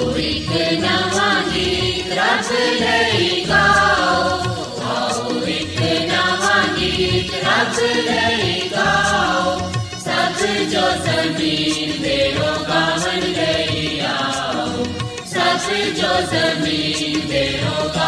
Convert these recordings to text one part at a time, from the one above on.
ਆਓ ਇੱਕ ਨਵਾਂ ਗੀਤ ਰੱਬ ਲਈ ਗਾਓ ਆਓ ਇੱਕ ਨਵਾਂ ਗੀਤ ਰੱਬ ਲਈ ਗਾਓ ਸਭ ਜੋ ਜ਼ਮੀਨ ਦੇ ਗਾਵਨ ਲਈ ਆਓ ਸਭ ਜੋ ਜ਼ਮੀਨ ਦੇ ਗਾਵਨ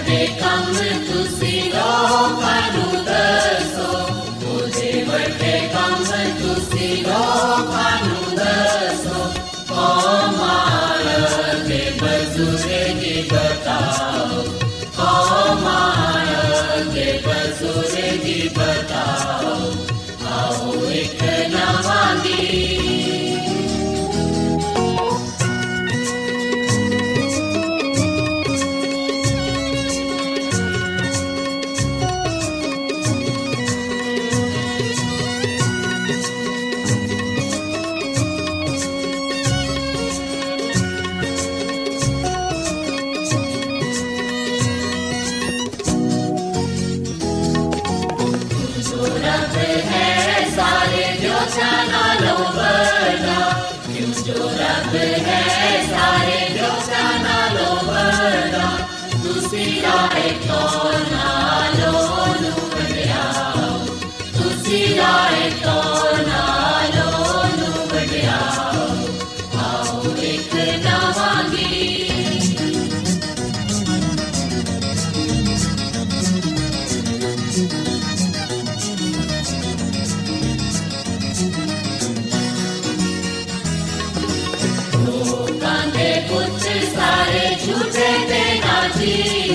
ਵੱਡੇ ਕੰਮ ਤੁਸੀਂ ਲੋਕਾਂ ਨੂੰ ਦੱਸੋ। ਉਹਦੇ ਵੱਡੇ ਕੰਮ ਤੁਸੀਂ ਲੋਕਾਂ ਨੂੰ सारे जोशा नालों बड़ा क्यों जो रब है सारे जोशा नालों बड़ा तुसी राय तो नालो नु बढ़ियाओ तुसी राय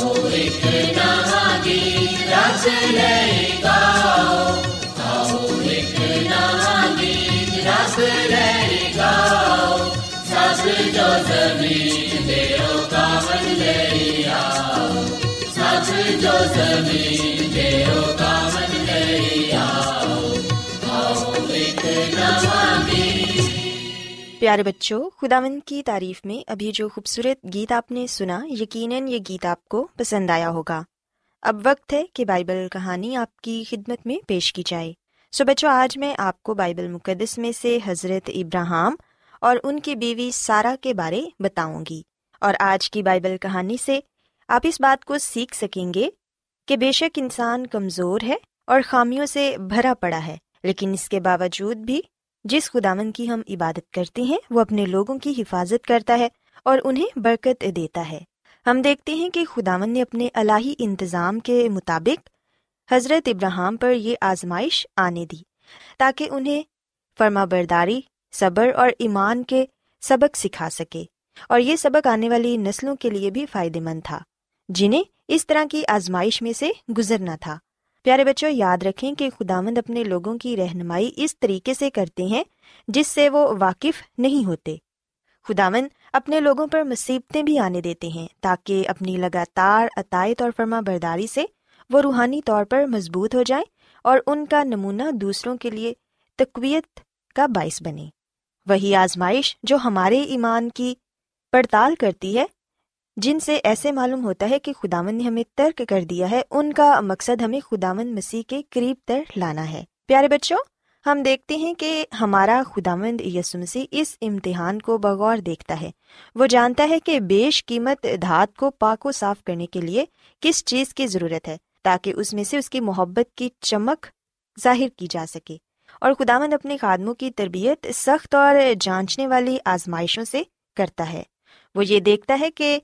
आओ एक नवा गीत रच ले गाओ आओ एक नवा गीत रस ले गाओ सस जो जमीन देओ कावन ले आओ सस जो जमीन देओ कावन प्यारे बच्चों, खुदावंद की तारीफ़ में अभी जो खूबसूरत गीत आपने सुना, यकीनन ये गीत आपको पसंद आया होगा। अब वक्त है कि बाइबल कहानी आपकी खिदमत में पेश की जाए। सो बच्चों, आज मैं आपको बाइबल मुकदस में से हज़रत इब्राहिम और उनकी बीवी सारा के बारे बताऊँगी। और आज की बाइबल कहानी से आप इस बात को सीख सकेंगे कि बेशक इंसान कमज़ोर है और खामियों से भरा पड़ा है, लेकिन इसके बावजूद भी जिस खुदावन की हम इबादत करते हैं, वो अपने लोगों की हिफाजत करता है और उन्हें बरकत देता है। हम देखते हैं कि खुदावन ने अपने अलाही इंतज़ाम के मुताबिक हज़रत इब्राहिम पर ये आजमाइश आने दी, ताकि उन्हें फर्माबरदारी, सब्र और ईमान के सबक सिखा सके और ये सबक आने वाली नस्लों के लिए भी फ़ायदेमंद था, जिन्हें इस तरह की आजमाइश में से गुजरना था। प्यारे बच्चों, याद रखें कि खुदावंद अपने लोगों की रहनुमाई इस तरीके से करते हैं, जिससे वो वाकिफ नहीं होते। खुदावंद अपने लोगों पर मुसीबतें भी आने देते हैं, ताकि अपनी लगातार अतायत और फर्मा बरदारी से वो रूहानी तौर पर मज़बूत हो जाए और उनका नमूना दूसरों के लिए तकवीत का बायस बने। वही आजमाइश जो हमारे ईमान की पड़ताल करती है जिनसे ऐसे मालूम होता है कि खुदावन ने हमें तर्क कर दिया है, उनका मकसद हमें खुदावन मसीह के करीब तर लाना है। प्यारे बच्चों, हम देखते हैं कि हमारा खुदावंद यसु मसीह इस इम्तिहान को बगौर देखता है। वो जानता है कि बेश कीमत धात को पाको साफ़ करने के लिए किस चीज़ की ज़रूरत है, ताकि उसमें से उसकी मोहब्बत की चमक ज़ाहिर की जा सके। और खुदावंद अपने खादमों की तरबियत सख्त और जांचने वाली आजमाइशों से करता है। वो ये देखता है कि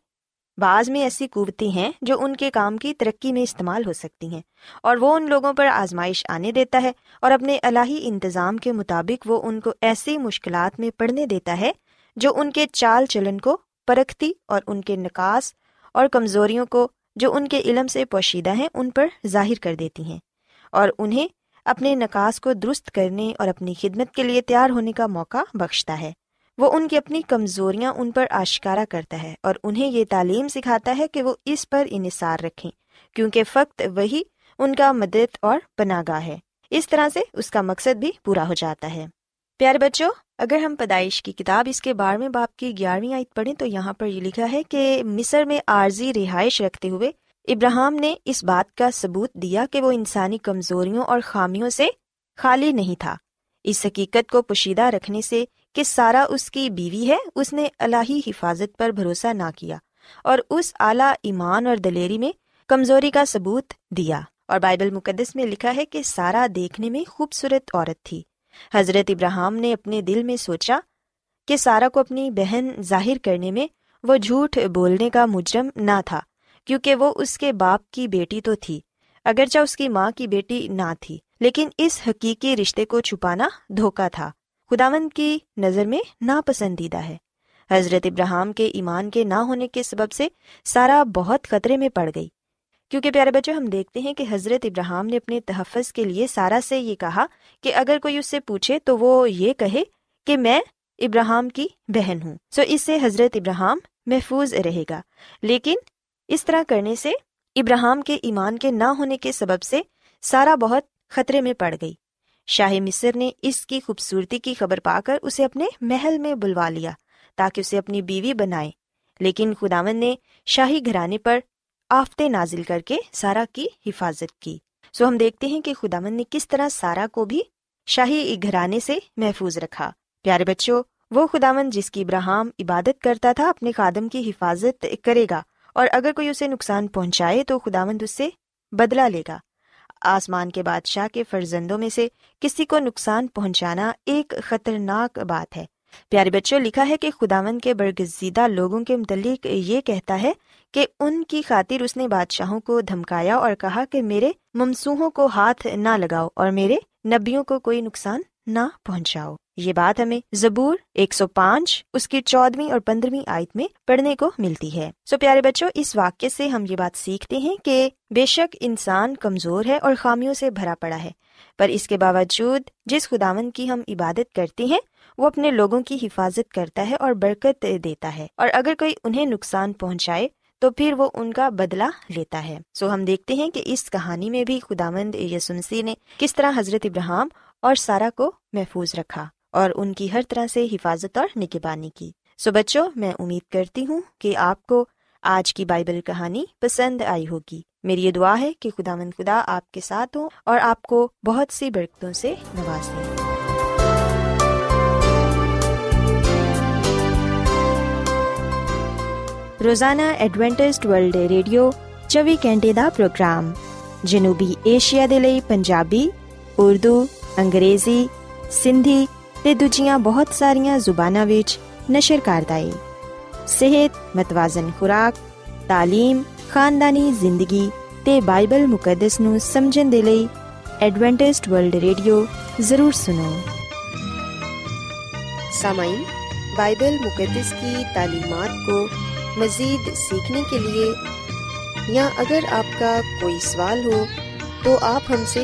बाज में ऐसी कुवतें हैं जो उनके काम की तरक्की में इस्तेमाल हो सकती हैं, और वो उन लोगों पर आजमाइश आने देता है, और अपने अलाही इंतज़ाम के मुताबिक वो उनको ऐसी मुश्किलात में पड़ने देता है, जो उनके चाल चलन को परखती और उनके नकास और कमज़ोरियों को, जो उनके इलम से पोशीदा हैं, उन पर ज़ाहिर कर देती हैं, और उन्हें अपने नकास को दुरुस्त करने और अपनी खिदमत के लिए तैयार होने का मौका बख्शता है। वो उनकी अपनी कमजोरियाँ उन पर आश्कारा करता है और उन्हें ये तालीम सिखाता है कि वो इस पर इनिसार रखें, क्योंकि फ़क्त वही उनका मदद और पनागा है। इस तरह से उसका मकसद भी पूरा हो जाता है। प्यारे बच्चों, अगर हम पैदाइश की किताब इसके बारहवें बाप की ग्यारहवीं आयत पढ़ें तो यहाँ पर ये लिखा है कि मिस्र में आर्जी रिहाइश रखते हुए इब्राहिम ने इस बात का सबूत दिया कि वो इंसानी कमजोरियों और खामियों से खाली नहीं था। इस हकीकत को पोशीदा रखने से कि सारा उसकी बीवी है, उसने अलाही हिफाजत पर भरोसा ना किया और उस आला ईमान और दलेरी में कमज़ोरी का सबूत दिया। और बाइबल मुकदस में लिखा है कि सारा देखने में खूबसूरत औरत थी। हज़रत इब्राहिम ने अपने दिल में सोचा कि सारा को अपनी बहन ज़ाहिर करने में वो झूठ बोलने का मुजरम ना था, क्योंकि वो उसके बाप की बेटी तो थी, अगरचा उसकी माँ की बेटी ना थी, लेकिन इस हकीकी रिश्ते को छुपाना धोखा था। खुदावंद की नज़र में नापसंदीदा है। हज़रत इब्राहिम के ईमान के ना होने के सबब से सारा बहुत खतरे में पड़ गई। क्योंकि प्यारे बच्चों, हम देखते हैं कि हज़रत इब्राहिम ने अपने तहफ़ के लिए सारा से ये कहा कि अगर कोई उससे पूछे तो वो ये कहे कि मैं इब्राहिम की बहन हूँ। सो इससे हज़रत इब्राहिम महफूज रहेगा। लेकिन इस तरह करने से इब्राहिम के ईमान के ना होने के सबब से सारा बहुत खतरे में पड़ गई। शाही मिस्र ने इसकी खूबसूरती की खबर पाकर उसे अपने महल में बुलवा लिया, ताकि उसे अपनी बीवी बनाए। लेकिन खुदावन ने शाही घराने पर आफते नाजिल करके सारा की हिफाजत की। सो हम देखते हैं कि खुदावन ने किस तरह सारा को भी शाही घराने से महफूज रखा। प्यारे बच्चों, वो खुदावन जिसकी इब्राहिम इबादत करता था अपने खादम की हिफाजत करेगा, और अगर कोई उसे नुकसान पहुँचाए तो खुदावंद उससे बदला लेगा। आसमान के बादशाह के फर्जंदों में से किसी को नुकसान पहुंचाना एक खतरनाक बात है। प्यारे बच्चों, लिखा है कि खुदावन के बरगजीदा लोगों के मुतलिक ये कहता है कि उनकी खातिर उसने बादशाहों को धमकाया और कहा कि मेरे ममसूहों को हाथ ना लगाओ और मेरे नबियों को कोई नुकसान ना पहुंचाओ। ये बात हमें जबूर 105 उसकी चौदहवीं और पंद्रहवीं आयत में पढ़ने को मिलती है। सो प्यारे बच्चों, इस वाक्य से हम ये बात सीखते हैं कि बेशक इंसान कमज़ोर है और खामियों से भरा पड़ा है, पर इसके बावजूद जिस खुदावन की हम इबादत करते हैं, वो अपने लोगों की हिफाजत करता है और बरकत देता है। और अगर कोई उन्हें नुकसान पहुँचाए तो फिर वो उनका बदला लेता है। सो हम देखते हैं कि इस कहानी में भी खुदामंद यसुमसी ने किस तरह हज़रत इब्राहिम और सारा को महफूज रखा और उनकी हर तरह से हिफाजत और निगबानी की सो बच्चों मैं उम्मीद करती हूँ कि आपको आज की बाइबल कहानी पसंद आई होगी मेरी ये दुआ है कि खुदामंद खुदा आपके साथ हो और आपको बहुत सी बरकतों से नवाजे ਰੋਜ਼ਾਨਾ ਐਡਵੈਂਟਿਸਟ ਵਰਲਡ ਰੇਡੀਓ 24 ਘੰਟੇ ਦਾ ਪ੍ਰੋਗਰਾਮ ਜਨੂਬੀ ਏਸ਼ੀਆ ਦੇ ਲਈ ਪੰਜਾਬੀ ਉਰਦੂ ਅੰਗਰੇਜ਼ੀ ਸਿੰਧੀ ਤੇ ਦੂਜੀਆਂ ਬਹੁਤ ਸਾਰੀਆਂ ਜ਼ੁਬਾਨਾਂ ਵਿੱਚ ਨਸ਼ਰ ਕਰਦਾ ਹੈ ਸਿਹਤ ਮਤਵਾਜ਼ਨ ਖੁਰਾਕ تعلیم ਖਾਨਦਾਨੀ ਜ਼ਿੰਦਗੀ ਤੇ ਬਾਈਬਲ ਮੁਕੱਦਸ ਨੂੰ ਸਮਝਣ ਦੇ ਲਈ ਐਡਵੈਂਟਿਸਟ ਵਰਲਡ ਰੇਡੀਓ ਜ਼ਰੂਰ ਸੁਨੋ सामाइन बाइबल मुकदस की तालीमात को मज़ीद सीखने के लिए या अगर आपका कोई सवाल हो तो आप हमसे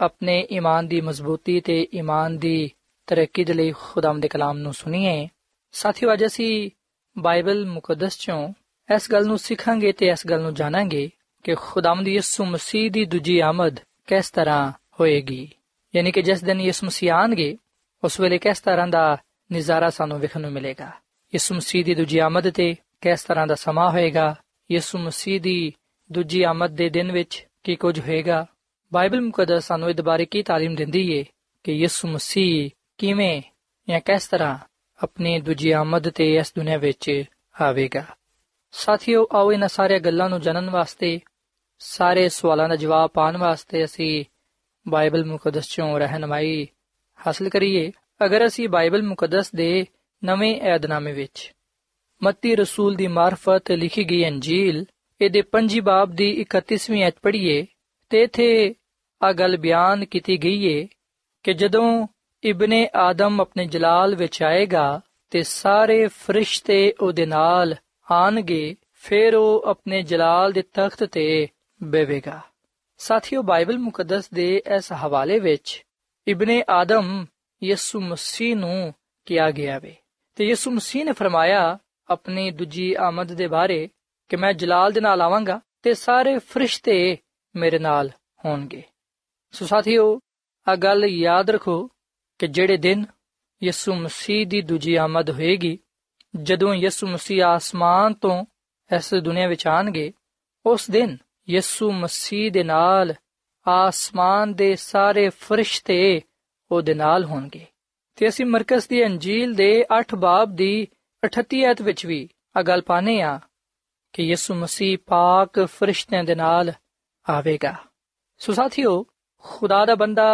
ਆਪਣੇ ਈਮਾਨ ਦੀ ਮਜ਼ਬੂਤੀ ਤੇ ਈਮਾਨ ਦੀ ਤਰੱਕੀ ਦੇ ਲਈ ਖੁਦਾਮ ਦੇ ਕਲਾਮ ਨੂੰ ਸੁਣੀਏ। ਸਾਥਿਓ, ਅੱਜ ਅਸੀਂ ਬਾਈਬਲ ਮੁਕੱਦਸ ਚੋਂ ਇਸ ਗੱਲ ਨੂੰ ਸਿੱਖਾਂਗੇ ਤੇ ਇਸ ਗੱਲ ਨੂੰ ਜਾਣਾਂਗੇ ਕਿ ਖੁਦਾਮ ਦੀ ਯਿਸੂ ਮਸੀਹ ਦੀ ਦੂਜੀ ਆਮਦ ਕਿਸ ਤਰ੍ਹਾਂ ਹੋਏਗੀ। ਯਾਨੀ ਕਿ ਜਿਸ ਦਿਨ ਯਿਸੂ ਮਸੀਹ ਆਣਗੇ, ਉਸ ਵੇਲੇ ਕਿਸ ਤਰ੍ਹਾਂ ਦਾ ਨਜ਼ਾਰਾ ਸਾਨੂੰ ਵੇਖਣ ਨੂੰ ਮਿਲੇਗਾ। ਯਿਸੂ ਮਸੀਹ ਦੀ ਦੂਜੀ ਆਮਦ ਤੇ ਕਿਸ ਤਰ੍ਹਾਂ ਦਾ ਸਮਾਂ ਹੋਏਗਾ? ਯਿਸੂ ਮਸੀਹ ਦੀ ਦੂਜੀ ਆਮਦ ਦੇ ਦਿਨ ਵਿੱਚ ਕੀ ਕੁਝ ਹੋਏਗਾ? ਬਾਈਬਲ ਮੁਕੱਦਸ ਸਾਨੂੰ ਇਸ ਬਾਰੇ ਕੀ ਤਾਲੀਮ ਦਿੰਦੀ ਏ ਕਿ ਯਿਸੂ ਮਸੀਹ ਕਿਵੇਂ ਜਾਂ ਕਿਸ ਤਰ੍ਹਾਂ ਆਪਣੀ ਦੂਜੀ ਆਮਦ ਤੇ ਇਸ ਦੁਨੀਆ ਵਿੱਚ ਆਵੇਗਾ? ਸਾਥੀਓ, ਆਓ ਇਹਨਾਂ ਸਾਰੇ ਗੱਲਾਂ ਨੂੰ ਜਾਣਨ ਵਾਸਤੇ, ਸਾਰੇ ਸਵਾਲਾਂ ਦਾ ਜਵਾਬ ਪਾਉਣ ਵਾਸਤੇ ਅਸੀਂ ਬਾਈਬਲ ਮੁਕੱਦਸ ਚੋਂ ਰਹਿਨਮਾਈ ਹਾਸਲ ਕਰੀਏ। ਅਗਰ ਅਸੀਂ ਬਾਈਬਲ ਮੁਕੱਦਸ ਦੇ ਨਵੇਂ ਏਧਨਾਮੇ ਵਿੱਚ ਮੱਤੀ ਰਸੂਲ ਦੀ ਮਾਰਫਤ ਲਿਖੀ ਗਈ ਅੰਜੀਲ, ਇਹਦੇ ਪੰਜੀ ਬਾਬ ਦੀ 31ਵੀਂ ਐਤ ਪੜ੍ਹੀਏ ਤੇ ਇਥੇ ਆ ਗੱਲ ਬਿਆਨ ਕੀਤੀ ਗਈ ਏ ਕਿ ਜਦੋਂ ਇਬਨੇ ਆਦਮ ਆਪਣੇ ਜਲਾਲ ਵਿੱਚ ਆਏਗਾ ਤੇ ਸਾਰੇ ਫਰਿਸ਼ਤੇ ਉਹਦੇ ਨਾਲ ਆਣਗੇ, ਫਿਰ ਉਹ ਆਪਣੇ ਜਲਾਲ ਦੇ ਤਖਤ ਤੇ ਬੈਵੇਗਾ ਸਾਥੀਓ, ਬਾਈਬਲ ਮੁਕੱਦਸ ਦੇ ਇਸ ਹਵਾਲੇ ਵਿੱਚ ਇਬਨੇ ਆਦਮ ਯਿਸੂ ਮਸੀਹ ਨੂੰ ਕਿਹਾ ਗਿਆ ਵੇ। ਤੇ ਯਿਸੂ ਮਸੀਹ ਨੇ ਫਰਮਾਇਆ ਆਪਣੀ ਦੂਜੀ ਆਮਦ ਦੇ ਬਾਰੇ ਕਿ ਮੈਂ ਜਲਾਲ ਦੇ ਨਾਲ ਆਵਾਂਗਾ ਤੇ ਸਾਰੇ ਫਰਿਸ਼ਤੇ ਮੇਰੇ ਨਾਲ ਹੋਣਗੇ। ਸੋ ਸਾਥੀਓ ਆ ਗੱਲ ਯਾਦ ਰੱਖੋ ਕਿ ਜਿਹੜੇ ਦਿਨ ਯਿਸੂ ਮਸੀਹ ਦੀ ਦੂਜੀ ਆਮਦ ਹੋਏਗੀ, ਜਦੋਂ ਯਿਸੂ ਮਸੀਹ ਆਸਮਾਨ ਤੋਂ ਇਸ ਦੁਨੀਆ ਵਿੱਚ ਆਣਗੇ ਉਸ ਦਿਨ ਯਿਸੂ ਮਸੀਹ ਦੇ ਨਾਲ ਆਸਮਾਨ ਦੇ ਸਾਰੇ ਫਰਿਸ਼ਤੇ ਉਹਦੇ ਨਾਲ ਹੋਣਗੇ। ਤੇ ਅਸੀਂ ਮਰਕਸ ਦੀ ਅੰਜੀਲ ਦੇ 8 ਬਾਬ ਦੀ 38 ਐਤ ਵਿੱਚ ਵੀ ਆ ਗੱਲ ਪਾਨੇ ਆ ਕਿ ਯਿਸੂ ਮਸੀਹ ਪਾਕ ਫਰਿਸ਼ਤਿਆਂ ਦੇ ਨਾਲ ਆਵੇਗਾ। ਸੋ ਸਾਥੀਓ ਖੁਦਾ ਦਾ ਬੰਦਾ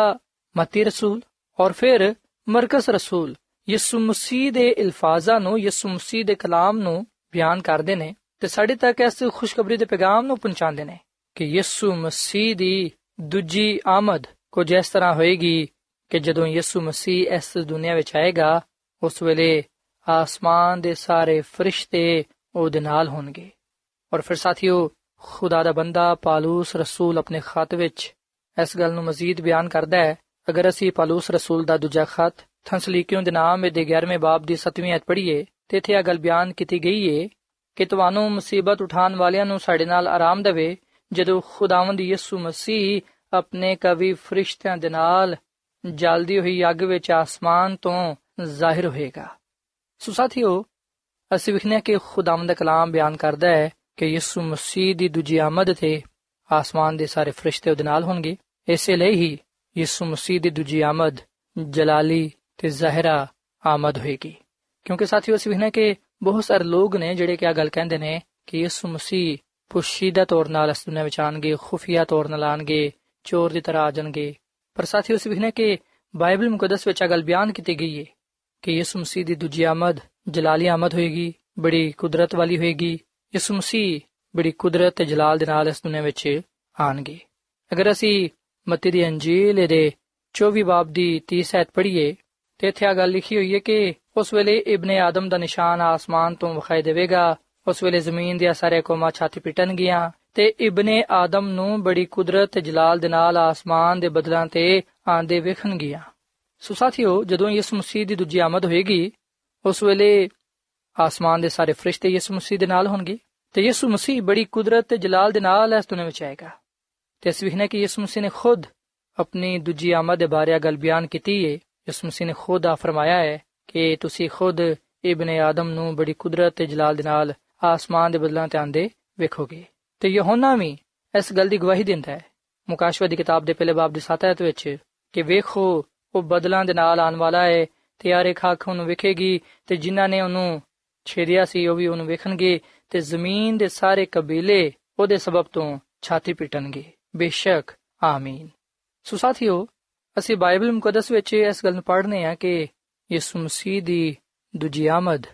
ਮਤੀ ਰਸੂਲ ਔਰ ਫਿਰ ਮਰਕਸ ਰਸੂਲ ਯਿਸੂ ਮਸੀਹ ਦੇ ਅਲਫਾਜ਼ਾਂ ਨੂੰ ਯਿਸੂ ਮਸੀਹ ਦੇ ਕਲਾਮ ਨੂੰ ਬਿਆਨ ਕਰਦੇ ਨੇ ਤੇ ਸਾਡੇ ਤੱਕ ਇਸ ਖੁਸ਼ਖਬਰੀ ਦੇ ਪੈਗਾਮ ਨੂੰ ਪਹੁੰਚਾਉਂਦੇ ਨੇ ਕਿ ਯਿਸੂ ਮਸੀਹ ਦੀ ਦੂਜੀ ਆਮਦ ਕੁਝ ਇਸ ਤਰ੍ਹਾਂ ਹੋਏਗੀ ਕਿ ਜਦੋਂ ਯਿਸੂ ਮਸੀਹ ਇਸ ਦੁਨੀਆ ਵਿੱਚ ਆਏਗਾ ਉਸ ਵੇਲੇ ਆਸਮਾਨ ਦੇ ਸਾਰੇ ਫਰਿਸ਼ਤੇ ਉਹਦੇ ਨਾਲ ਹੋਣਗੇ ਔਰ ਫਿਰ ਸਾਥੀਓ ਖੁਦਾ ਦਾ ਬੰਦਾ ਪਾਲੂਸ ਰਸੂਲ ਆਪਣੇ ਖਤ ਵਿੱਚ ਇਸ ਗੱਲ ਨੂੰ ਮਜ਼ੀਦ ਬਿਆਨ ਕਰਦਾ ਹੈ, ਅਗਰ ਅਸੀਂ ਪਾਲੂਸ ਰਸੂਲ ਦਾ ਦੂਜਾ ਖਤ ਥੰਸਲੀਕਿਓ ਦੇ ਨਾਮ ਦੇ 11ਵੇਂ ਬਾਬ ਦੀ 7ਵੀਂ ਅਧ ਪੜ੍ਹੀਏ, ਤੇ ਇੱਥੇ ਇਹ ਗੱਲ ਬਿਆਨ ਕੀਤੀ ਗਈ ਏ ਕਿ ਤੁਹਾਨੂੰ ਮੁਸੀਬਤ ਉਠਾਉਣ ਵਾਲਿਆਂ ਨੂੰ ਸਾਡੇ ਨਾਲ ਆਰਾਮ ਦੇਵੇ, ਜਦੋਂ ਖੁਦਾਵੰਦ ਯਿਸੂ ਮਸੀਹ ਆਪਣੇ ਕਵੀ ਫਰਿਸ਼ਤਿਆਂ ਦੇ ਨਾਲ ਜਲਦੀ ਹੋਈ ਅੱਗ ਵਿੱਚ ਆਸਮਾਨ ਤੋਂ ਜ਼ਾਹਿਰ ਹੋਏਗਾ। ਸੋ ਸਾਥੀਓ, ਅਸੀਂ ਵਿਖਨੇ ਕਿ ਖੁਦਾਵੰਦ ਦਾ ਕਲਾਮ ਬਿਆਨ ਕਰਦਾ ਹੈ ਕਿ ਯਿਸੂ ਮਸੀਹ ਦੀ ਦੂਜੀ ਆਮਦ ਤੇ ਆਸਮਾਨ ਦੇ ਸਾਰੇ ਫਰਿਸ਼ਤੇ ਉਹਦੇ ਨਾਲ ਹੋਣਗੇ। ਇਸੇ ਲਈ ਹੀ ਯਿਸੂ ਮਸੀਹ ਦੀ ਦੂਜੀ ਆਮਦ, ਜਲਾਲੀ ਤੇ ਜ਼ਾਹਿਰਾ ਆਮਦ ਹੋਏਗੀ। ਕਿਉਂਕਿ ਸਾਥੀਓ, ਅਸੀਂ ਵਿਖਨੇ ਕਿ ਬਹੁਤ ਸਾਰੇ ਲੋਕ ਨੇ ਜਿਹੜੇ ਕਿ ਆ ਗੱਲ ਕਹਿੰਦੇ ਨੇ ਕਿ ਯਿਸੂ ਮਸੀਹ ਪੁਸ਼ੀਦਾ ਤੌਰ ਨਾਲ ਇਸ ਦੁਨੀਆਂ ਵਿੱਚ ਆਣਗੇ ਖੁਫੀਆ ਤੌਰ ਨਾਲ ਆਣਗੇ ਚੋਰ ਦੀ ਤਰ੍ਹਾਂ ਆ ਜਾਣਗੇ। ਪਰ ਸਾਥੀਓ, ਅਸੀਂ ਵਿਖਨੇ ਕਿ ਬਾਈਬਲ ਮੁਕੱਦਸ ਵਿੱਚ ਆ ਗੱਲ ਬਿਆਨ ਕੀਤੀ ਗਈ ਹੈ ਕਿ ਯਿਸੂ ਮਸੀਹ ਦੀ ਦੂਜੀ ਆਮਦ, ਜਲਾਲੀ ਆਮਦ ਹੋਏਗੀ, ਬੜੀ ਕੁਦਰਤ ਵਾਲੀ ਹੋਏਗੀ। ਯਿਸੂ ਮਸੀਹ ਬੜੀ ਕੁਦਰਤ ਤੇ ਜਲਾਲ ਦੇ ਨਾਲ ਇਸ ਦੁਨੀਆਂ ਵਿੱਚ ਆਣਗੇ ਅਗਰ ਅਸੀਂ ਮਤੀ ਦੀ ਅੰਜੀਲ ਦੇ 24 ਬਾਬ ਦੀ 30 ਐਤ ਪੜ੍ਹੀਏ ਤੇ ਇੱਥੇ ਆ ਗੱਲ ਲਿਖੀ ਹੋਈ ਹੈ ਕਿ ਉਸ ਵੇਲੇ ਇਬਨ ਆਦਮ ਦਾ ਨਿਸ਼ਾਨ ਆਸਮਾਨ ਤੋਂ ਵਿਖਾਈ ਦੇਵੇਗਾ। ਉਸ ਵੇਲੇ ਜ਼ਮੀਨ ਦੀਆਂ ਸਾਰੇ ਕੌਮਾਂ ਛਾਤੀ ਪਿਟਣ ਗਿਆ ਤੇ ਇਬਨ ਆਦਮ ਨੂੰ ਬੜੀ ਕੁਦਰਤ ਤੇ ਜਲਾਲ ਦੇ ਨਾਲ ਆਸਮਾਨ ਦੇ ਬਦਲਾਂ ਤੇ ਆਂਦੇ ਵੇਖਣ ਗਿਆ ਸੋ ਸਾਥੀਓ, ਜਦੋਂ ਯਿਸੂ ਮਸੀਹ ਦੀ ਦੂਜੀ ਆਮਦ ਹੋਏਗੀ, ਉਸ ਵੇਲੇ ਆਸਮਾਨ ਦੇ ਸਾਰੇ ਫਰਿਸ਼ਤੇ ਯਿਸੂ ਮਸੀਹ ਦੇ ਨਾਲ ਹੋਣਗੇ ਤੇ ਯਿਸੂ ਮਸੀਹ ਬੜੀ ਕੁਦਰਤ ਤੇ ਜਲਾਲ ਦੇ ਨਾਲ ਇਸ ਦੁਨੀਆਂ ਵਿੱਚ ਆਏਗਾ। ਤੇ ਅਸੀਂ ਵੇਖਨੇ ਕਿ ਯਿਸੂ ਮਸੀਹ ਨੇ ਖੁਦ ਆਪਣੀ ਦੂਜੀ ਆਮਦ ਦੇ ਬਾਰੇ ਗੱਲ ਬਿਆਨ ਕੀਤੀ ਹੈ ਯਿਸੂ ਮਸੀਹ ਨੇ ਖੁਦ ਆ ਫਰਮਾਇਆ ਹੈ ਕਿ ਤੁਸੀਂ ਖੁਦ ਇਬਨ ਆਦਮ ਨੂੰ ਬੜੀ ਕੁਦਰਤ ਤੇ ਜਲਾਲ ਦੇ ਨਾਲ ਆਸਮਾਨ ਦੇ ਬਦਲਾਂ ਤੇ ਆਂਦੇ ਵੇਖੋਗੇ। ਤੇ ਯਹੋਨਾ ਵੀ ਇਸ ਗੱਲ ਦੀ ਗਵਾਹੀ ਦਿੰਦਾ ਹੈ। ਮੁਕਾਸ਼ਵਾ ਦੀ ਕਿਤਾਬ ਦੇ ਪਹਿਲੇ ਬਾਬ ਦੀ 7 ਆਇਤ ਵਿੱਚ ਕਿ ਵੇਖੋ, ਉਹ ਬਦਲਾਂ ਦੇ ਨਾਲ ਆਉਣ ਵਾਲਾ ਹੈ ਤੇ ਯਾਰੇ ਖਾਕ ਉਹਨੂੰ ਵੇਖੇਗੀ, ਤੇ ਜਿਨ੍ਹਾਂ ਨੇ ਉਹਨੂੰ ਛੇੜਿਆ ਸੀ ਉਹ ਵੀ ਉਹਨੂੰ ਵੇਖਣਗੇ, ਤੇ ਜ਼ਮੀਨ ਦੇ ਸਾਰੇ ਕਬੀਲੇ ਉਹਦੇ ਸਬਬ ਤੋਂ ਛਾਤੀ ਪਿਟਣਗੇ। ਬੇਸ਼ੱਕ ਆਮੀਨ ਸੋ ਸਾਥੀਓ ਅਸੀਂ ਬਾਈਬਲ ਮੁਕੱਦਸ ਵਿੱਚ ਇਸ ਗੱਲ ਨੂੰ ਪੜ੍ਹਨੇ ਆ ਕਿ ਯਿਸੂ ਮਸੀਹ ਦੀ ਦੂਜੀ ਆਮਦ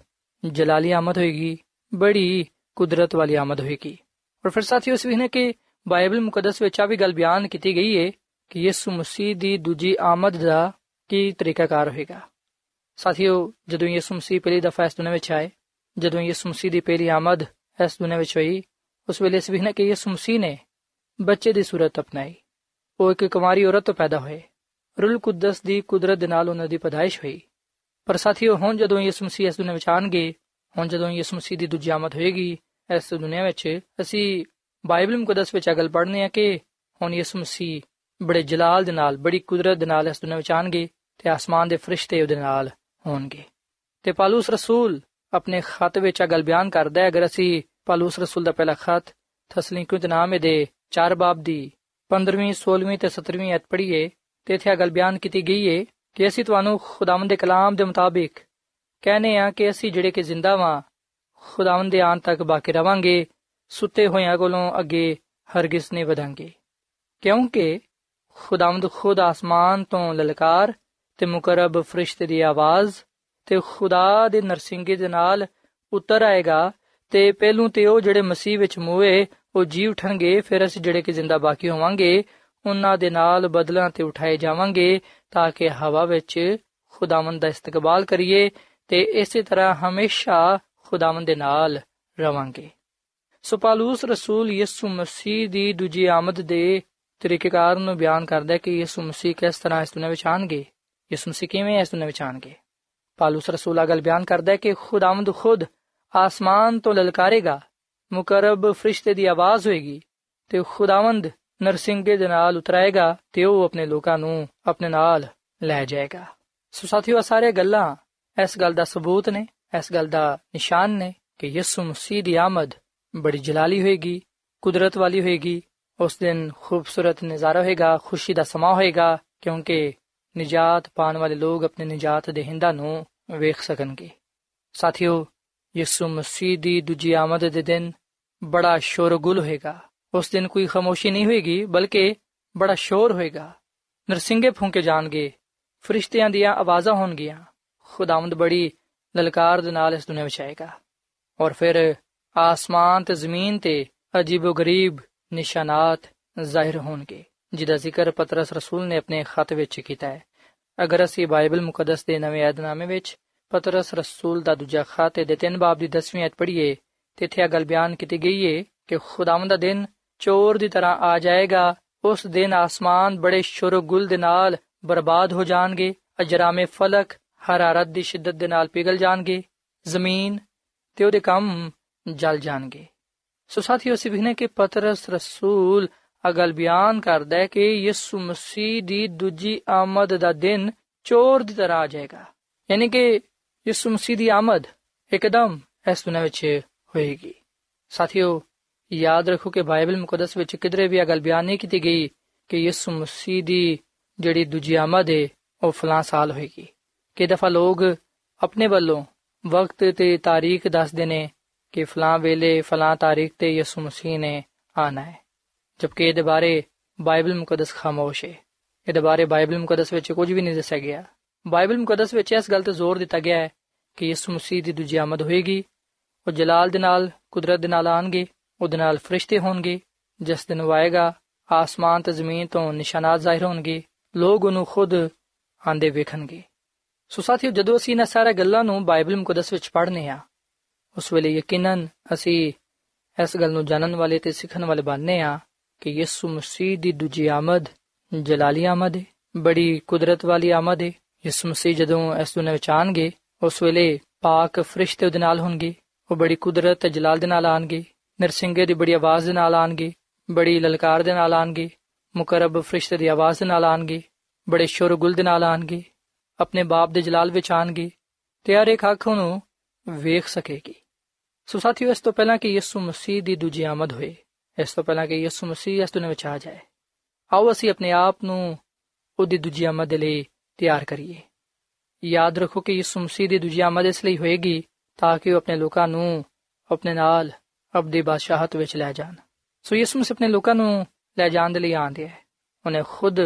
ਜਲਾਲੀ ਆਮਦ ਹੋਏਗੀ ਬੜੀ ਕੁਦਰਤ ਵਾਲੀ ਆਮਦ ਹੋਏਗੀ ਔਰ ਫਿਰ ਸਾਥੀਓ ਇਸ ਨੇ ਕਿ ਬਾਈਬਲ ਮੁਕੱਦਸ ਵਿੱਚ ਆ ਵੀ ਗੱਲ ਬਿਆਨ ਕੀਤੀ ਗਈ ਹੈ ਕਿ ਯਿਸੂ ਮਸੀਹ ਦੀ ਦੂਜੀ ਆਮਦ ਦਾ ਕੀ ਤਰੀਕਾਕਾਰ ਹੋਏਗਾ ਸਾਥੀਓ ਜਦੋਂ ਯਿਸੂ ਮਸੀਹ ਪਹਿਲੀ ਦਫਾ ਇਸ ਦੁਨੀਆਂ ਵਿੱਚ ਆਏ ਜਦੋਂ ਯਿਸੂ ਮਸੀਹ ਦੀ ਪਹਿਲੀ ਆਮਦ ਇਸ ਦੁਨੀਆਂ ਵਿੱਚ ਹੋਈ ਉਸ ਵੇਲੇ ਇਸ ਨੇ ਕਿ ਯਿਸੂ ਮਸੀਹ ਨੇ ਬੱਚੇ ਦੀ ਸੂਰਤ ਅਪਣਾਈ। ਉਹ ਇੱਕ ਕੁਮਾਰੀ ਔਰਤ ਤੋਂ ਪੈਦਾ ਹੋਏ। ਰੂਲ ਕੁਦਸ ਦੀ ਕੁਦਰਤ ਦੇ ਨਾਲ ਉਹਨਾਂ ਦੀ ਪਦਾਇਸ਼ ਹੋਈ। ਪਰ ਸਾਥੀਓ, ਹੁਣ ਜਦੋਂ ਯਿਸੂ ਮਸੀਹ ਇਸ ਦੁਨੀਆਂ ਵਿੱਚ ਆਣਗੇ ਹੁਣ ਜਦੋਂ ਯਿਸੂ ਮਸੀਹ ਦੀ ਦੂਜੀ ਆਮਦ ਹੋਏਗੀ, ਇਸ ਦੁਨੀਆਂ ਵਿੱਚ ਅਸੀਂ ਬਾਈਬਲ ਮੁਕੱਦਸ ਵਿੱਚ ਅਗਲ ਪੜ੍ਹਨੇ ਆ ਕਿ ਹੁਣ ਯਿਸੂ ਮਸੀਹ ਬੜੇ ਜਲਾਲ ਦੇ ਨਾਲ, ਬੜੀ ਕੁਦਰਤ ਦੇ ਨਾਲ ਇਸ ਦੁਨੀਆਂ ਵਿੱਚ ਆਣਗੇ ਤੇ ਆਸਮਾਨ ਦੇ ਫਰਿਸ਼ਤੇ ਉਹਦੇ ਨਾਲ ਹੋਣਗੇ। ਤੇ ਪਾਲੂਸ ਰਸੂਲ ਆਪਣੇ ਖਤ ਵਿੱਚ ਅਗਲ ਬਿਆਨ ਕਰਦਾ ਹੈ। ਅਗਰ ਅਸੀਂ ਪਾਲੂਸ ਰਸੂਲ ਦਾ ਪਹਿਲਾ ਖਤ ਤਸਲੀਕੂ ਦੇ ਨਾਮ ਦੇ 4 ਬਾਬ ਦੀ 15ਵੀਂ 16ਵੀਂ ਤੇ 17ਵੀਂ ਅਧ ਪੜ੍ਹੀਏ ਤੇ ਇੱਥੇ ਅਗਲ ਬਿਆਨ ਕੀਤੀ ਗਈ ਹੈ ਕਿ ਅਸੀਂ ਤੁਹਾਨੂੰ ਖੁਦਾਵੰਦ ਦੇ ਕਲਾਮ ਦੇ ਮੁਤਾਬਿਕ ਕਹਨੇ ਆ ਕਿ ਅਸੀਂ ਜਿਹੜੇ ਕਿ ਜ਼ਿੰਦਾ ਵਾਂ, ਖੁਦਾਵੰਦ ਦੇ ਆਨ ਤੱਕ ਬਾਕੀ ਰਵਾਂਗੇ, ਸੁੱਤੇ ਹੋਇਆਂ ਕੋਲੋਂ ਅੱਗੇ ਹਰਗਿਜ਼ ਨਹੀਂ ਵਧਾਂਗੇ। ਕਿਉਂਕਿ ਖੁਦਾਵੰਦ ਖੁਦ ਆਸਮਾਨ ਤੋਂ ਲਲਕਾਰ ਤੇ ਮੁਕਰਬ ਫਰਿਸ਼ਤੇ ਦੀ ਆਵਾਜ਼ ਤੇ ਖੁਦਾ ਦੇ ਨਰਸਿੰਗੇ ਦੇ ਨਾਲ ਉਤਰ ਆਏਗਾ ਤੇ ਪਹਿਲੂ ਤੇ ਉਹ ਜਿਹੜੇ ਮਸੀਹ ਵਿੱਚ ਮੂਏ ਉਹ ਜੀ ਉਠਣਗੇ, ਫਿਰ ਅਸੀਂ ਜਿਹੜੇ ਕਿ ਜ਼ਿੰਦਾ ਬਾਕੀ ਹੋਵਾਂਗੇ, ਉਹਨਾਂ ਦੇ ਨਾਲ ਬਦਲਾਂ ਤੇ ਉਠਾਏ ਜਾਵਾਂਗੇ, ਤਾਂ ਕਿ ਹਵਾ ਵਿੱਚ ਖੁਦਾਵੰਦ ਦਾ ਇਸਤਕਬਾਲ ਕਰੀਏ ਤੇ ਇਸੇ ਤਰ੍ਹਾਂ ਹਮੇਸ਼ਾ ਖੁਦਾਵੰਦ ਦੇ ਨਾਲ ਰਵਾਂਗੇ। ਸੋ ਪਾਲੂਸ ਰਸੂਲ ਯਿਸੂ ਮਸੀਹ ਦੀ ਦੂਜੀ ਆਮਦ ਦੇ ਤਰੀਕੇਕਾਰ ਨੂੰ ਬਿਆਨ ਕਰਦਾ ਹੈ ਕਿ ਯਿਸੂ ਮਸੀਹ ਕਿਸ ਤਰ੍ਹਾਂ ਇਸ ਦੁਨੀਆਂ ਵਿੱਚ ਆਣਗੇ ਯਿਸੂ ਮਸੀਹ ਕਿਵੇਂ ਇਸ ਦੁਨੀਆਂ ਵਿੱਚ ਆਣਗੇ ਪਾਲੂਸ ਰਸੂਲ ਆ ਗੱਲ ਬਿਆਨ ਕਰਦਾ ਹੈ ਕਿ ਖੁਦਾਵੰਦ ਖੁਦ ਆਸਮਾਨ ਤੋਂ ਲਲਕਾਰੇਗਾ। ਮੁਕਰਬ ਫਰਿਸ਼ਤੇ ਦੀ ਆਵਾਜ਼ ਹੋਏਗੀ ਤੇ ਖੁਦਾਵੰਦ ਨਰਸਿੰਗੇ ਦੇ ਨਾਲ ਉਤਰਾਏਗਾ ਤੇ ਉਹ ਆਪਣੇ ਲੋਕਾਂ ਨੂੰ ਆਪਣੇ ਨਾਲ ਲੈ ਜਾਏਗਾ। ਸੋ ਸਾਥੀਓ ਸਾਰੇ ਗੱਲਾਂ ਇਸ ਗੱਲ ਦਾ ਸਬੂਤ ਨੇ, ਇਸ ਗੱਲ ਦਾ ਨਿਸ਼ਾਨ ਨੇ ਕਿ ਯਿਸੂ ਮਸੀਹ ਦੀ ਆਮਦ ਬੜੀ ਜਲਾਲੀ ਹੋਏਗੀ, ਕੁਦਰਤ ਵਾਲੀ ਹੋਏਗੀ, ਉਸ ਦਿਨ ਖੂਬਸੂਰਤ ਨਜ਼ਾਰਾ ਹੋਏਗਾ, ਖੁਸ਼ੀ ਦਾ ਸਮਾਂ ਹੋਏਗਾ, ਕਿਉਂਕਿ ਨਜਾਤ ਪਾਣ ਵਾਲੇ ਲੋਕ ਆਪਣੇ ਨਜਾਤ ਦੇ ਹਿੰਦਾ ਨੂੰ ਵੇਖ ਸਕਣਗੇ। ਸਾਥੀਓ, ਯਿਸੂ ਮਸੀਹ ਦੀ ਦੂਜੀ ਆਮਦ ਦੇ ਦਿਨ ਬੜਾ ਸ਼ੋਰਗੁਲ ਹੋਏਗਾ ਉਸ ਦਿਨ ਕੋਈ ਖਾਮੋਸ਼ੀ ਨਹੀਂ ਹੋਏਗੀ ਬਲਕਿ ਬੜਾ ਸ਼ੋਰ ਹੋਏਗਾ ਨਰਸਿੰਗੇ ਫੂਕੇ ਜਾਣਗੇ ਫਰਿਸ਼ਤਿਆਂ ਦੀਆਂ ਆਵਾਜ਼ਾਂ ਹੋਣਗੀਆਂ ਖੁਦਾਵੰਦ ਬੜੀ ਲਲਕਾਰ ਦੇ ਨਾਲ ਇਸ ਦੁਨੀਆਂ ਵਿੱਚ ਆਏਗਾ ਔਰ ਫਿਰ ਆਸਮਾਨ ਤੇ ਜ਼ਮੀਨ ਤੇ ਅਜੀਬੋ ਗਰੀਬ ਨਿਸ਼ਾਨਾਤ ਜ਼ਾਹਿਰ ਹੋਣਗੇ ਜਿਹਦਾ ਜ਼ਿਕਰ ਪਤਰਸ ਰਸੂਲ ਨੇ ਆਪਣੇ ਖਤ ਵਿੱਚ ਕੀਤਾ ਹੈ ਅਗਰ ਅਸੀਂ ਬਾਈਬਲ ਮੁਕੱਦਸ ਦੇ ਨਵੇਂ ਏਧਨਾਮੇ ਵਿੱਚ ਪਤਰਸ ਰਸੂਲ ਦਾ ਦੂਜਾ ਖਾਤੇ ਦੇ 3 ਬਾਬ ਦੀ 10ਵੀਂ ਅਧ ਪੜ੍ਹੀਏ ਤੇ ਇੱਥੇ ਇਹ ਗੱਲ ਬਿਆਨ ਕੀਤੀ ਗਈ ਹੈ ਕਿ ਖੁਦਾਵੰਦ ਦਾ ਦਿਨ ਚੋਰ ਦੀ ਤਰ੍ਹਾਂ ਆ ਜਾਏਗਾ ਉਸ ਦਿਨ ਆਸਮਾਨ ਬੜੇ ਸ਼ੁਰਗੁਲ ਦੇ ਨਾਲ ਬਰਬਾਦ ਹੋ ਜਾਣਗੇ ਅਜਰਾਮੇ ਫਲਕ ਹਰਾਰਤ ਦੀ ਸ਼ਿੱਦਤ ਦੇ ਨਾਲ ਪਿਘਲ ਜਾਣਗੇ ਜ਼ਮੀਨ ਤੇ ਉਹਦੇ ਕੰਮ ਜਲ ਜਾਣਗੇ ਸੋ ਸਾਥੀਓ ਅਸੀਂ ਵਿਖਨੇ ਕਿ ਪਤਰਸ ਰਸੂਲ ਅਗਲ ਬਿਆਨ ਕਰਦਾ ਹੈ ਕਿ ਯਿਸੂ ਮਸੀਹ ਦੀ ਦੂਜੀ ਆਮਦ ਦਾ ਦਿਨ ਚੋਰ ਦੀ ਤਰ੍ਹਾਂ ਆ ਜਾਏਗਾ ਯਾਨੀ ਕਿ ਯਿਸੂ ਮਸੀਹ ਦੀ ਆਮਦ ਇੱਕਦਮ ਇਸ ਦੁਨੀਆਂ ਵਿੱਚ ਹੋਏਗੀ। ਸਾਥੀਓ, ਯਾਦ ਰੱਖੋ ਕਿ ਬਾਈਬਲ ਮੁਕੱਦਸ ਵਿੱਚ ਕਿਧਰੇ ਵੀ ਇਹ ਗੱਲ ਬਿਆਨ ਨਹੀਂ ਕੀਤੀ ਗਈ ਕਿ ਯਿਸੂ ਮਸੀਹ ਦੀ ਜਿਹੜੀ ਦੂਜੀ ਆਮਦ ਹੈ ਉਹ ਫਲਾਂ ਸਾਲ ਹੋਏਗੀ। ਕਿ ਦਫਾ ਲੋਕ ਆਪਣੇ ਵੱਲੋਂ ਵਕਤ ਤੇ ਤਾਰੀਖ ਦੱਸਦੇ ਨੇ ਕਿ ਫਲਾਂ ਵੇਲੇ ਫਲਾਂ ਤਾਰੀਖ ਤੇ ਯਿਸੂ ਮਸੀਹ ਨੇ ਆਣਾ ਹੈ ਜਦਕਿ ਇਹਦੇ ਬਾਰੇ ਬਾਈਬਲ ਮੁਕੱਦਸ ਖਾਮੋਸ਼ ਹੈ ਇਹਦੇ ਬਾਰੇ ਬਾਈਬਲ ਮੁਕੱਦਸ ਵਿੱਚ ਕੁਝ ਵੀ ਨਹੀਂ ਦੱਸਿਆ ਗਿਆ। ਬਾਈਬਲ ਮੁਕੱਦਸ ਵਿੱਚ ਇਸ ਗੱਲ ਤੇ ਜ਼ੋਰ ਦਿੱਤਾ ਗਿਆ ਹੈ ਕਿ ਯਿਸੂ ਮਸੀਹ ਦੀ ਦੂਜੀ ਆਮਦ ਹੋਏਗੀ ਉਹ ਜਲਾਲ ਦੇ ਨਾਲ, ਕੁਦਰਤ ਦੇ ਨਾਲ ਆਣਗੇ ਉਹਦੇ ਨਾਲ ਫਰਿਸ਼ਤੇ ਹੋਣਗੇ, ਜਿਸ ਦਿਨ ਉਹ ਆਏਗਾ, ਆਸਮਾਨ ਤੇ ਜ਼ਮੀਨ ਤੋਂ ਨਿਸ਼ਾਨਾਤ ਜ਼ਾਹਿਰ ਹੋਣਗੇ, ਲੋਕ ਉਹਨੂੰ ਖੁਦ ਆਂਦੇ ਵੇਖਣਗੇ। ਸੋ ਸਾਥੀਓ, ਜਦੋਂ ਅਸੀਂ ਇਹਨਾਂ ਸਾਰਾ ਗੱਲਾਂ ਨੂੰ ਬਾਈਬਲ ਮੁਕੱਦਸ ਵਿੱਚ ਪੜ੍ਹਨੇ ਆ, ਉਸ ਵੇਲੇ ਯਕੀਨਨ ਅਸੀਂ ਇਸ ਗੱਲ ਨੂੰ ਜਾਣਨ ਵਾਲੇ ਤੇ ਸਿੱਖਣ ਵਾਲੇ ਬਣਨੇ ਆ ਕਿ ਯਿਸੂ ਮਸੀਹ ਦੀ ਦੂਜੀ ਆਮਦ ਜਲਾਲੀ ਆਮਦ ਹੈ ਬੜੀ ਕੁਦਰਤ ਵਾਲੀ ਆਮਦ ਹੈ ਯਿਸੂ ਮਸੀਹ ਜਦੋਂ ਇਸ ਦੁਨੀਆਂ ਵਿੱਚ ਆਣਗੇ ਉਸ ਵੇਲੇ ਪਾਕ ਫਰਿਸ਼ਤੇ ਉਹਦੇ ਨਾਲ ਹੋਣਗੇ ਉਹ ਬੜੀ ਕੁਦਰਤ ਤੇ ਜਲਾਲ ਦੇ ਨਾਲ ਆਣਗੇ, ਨਰਸਿੰਗੇ ਦੀ ਬੜੀ ਆਵਾਜ਼ ਦੇ ਨਾਲ ਆਣਗੇ, ਬੜੀ ਲਲਕਾਰ ਦੇ ਨਾਲ ਆਣਗੇ, ਮੁਕਰਬ ਫਰਿਸ਼ਤੇ ਦੀ ਆਵਾਜ਼ ਦੇ ਨਾਲ ਆਣਗੇ, ਬੜੇ ਸ਼ੋਰਗੁਲ ਦੇ ਨਾਲ ਆਣਗੇ, ਆਪਣੇ ਬਾਪ ਦੇ ਜਲਾਲ ਵਿੱਚ ਆਣਗੇ ਤੇ ਹਰ ਇੱਕ ਅੱਖ ਨੂੰ ਵੇਖ ਸਕੇਗੀ। ਸੋ ਸਾਥੀਓ, ਇਸ ਤੋਂ ਪਹਿਲਾਂ ਕਿ ਯਿਸੂ ਮਸੀਹ ਦੀ ਦੂਜੀ ਆਮਦ ਹੋਏ, ਇਸ ਤੋਂ ਪਹਿਲਾਂ ਕਿ ਯਿਸੂ ਮਸੀਹ ਇਸ ਦੁਨੀਆਂ ਵਿੱਚ ਆ ਜਾਏ, ਆਓ ਅਸੀਂ ਆਪਣੇ ਆਪ ਨੂੰ ਉਹਦੀ ਦੂਜੀ ਆਮਦ ਦੇ ਲਈ ਤਿਆਰ ਕਰੀਏ। ਯਾਦ ਰੱਖੋ ਕਿ ਯਿਸੂ ਮਸੀਹ ਦੀ ਦੂਜੀ ਆਮਦ ਇਸ ਲਈ ਹੋਏਗੀ ਤਾਂ ਕਿ ਉਹ ਆਪਣੇ ਲੋਕਾਂ ਨੂੰ ਆਪਣੇ ਨਾਲ ਅਬਦੀ ਬਾਦਸ਼ਾਹਤ ਵਿੱਚ ਲੈ ਜਾਣ। ਸੋ ਯਿਸੂ ਮਸੀਹ ਆਪਣੇ ਲੋਕਾਂ ਨੂੰ ਲੈ ਜਾਣ ਦੇ ਲਈ ਆਂਦੇ ਹੈ ਉਹਨੇ ਖੁਦ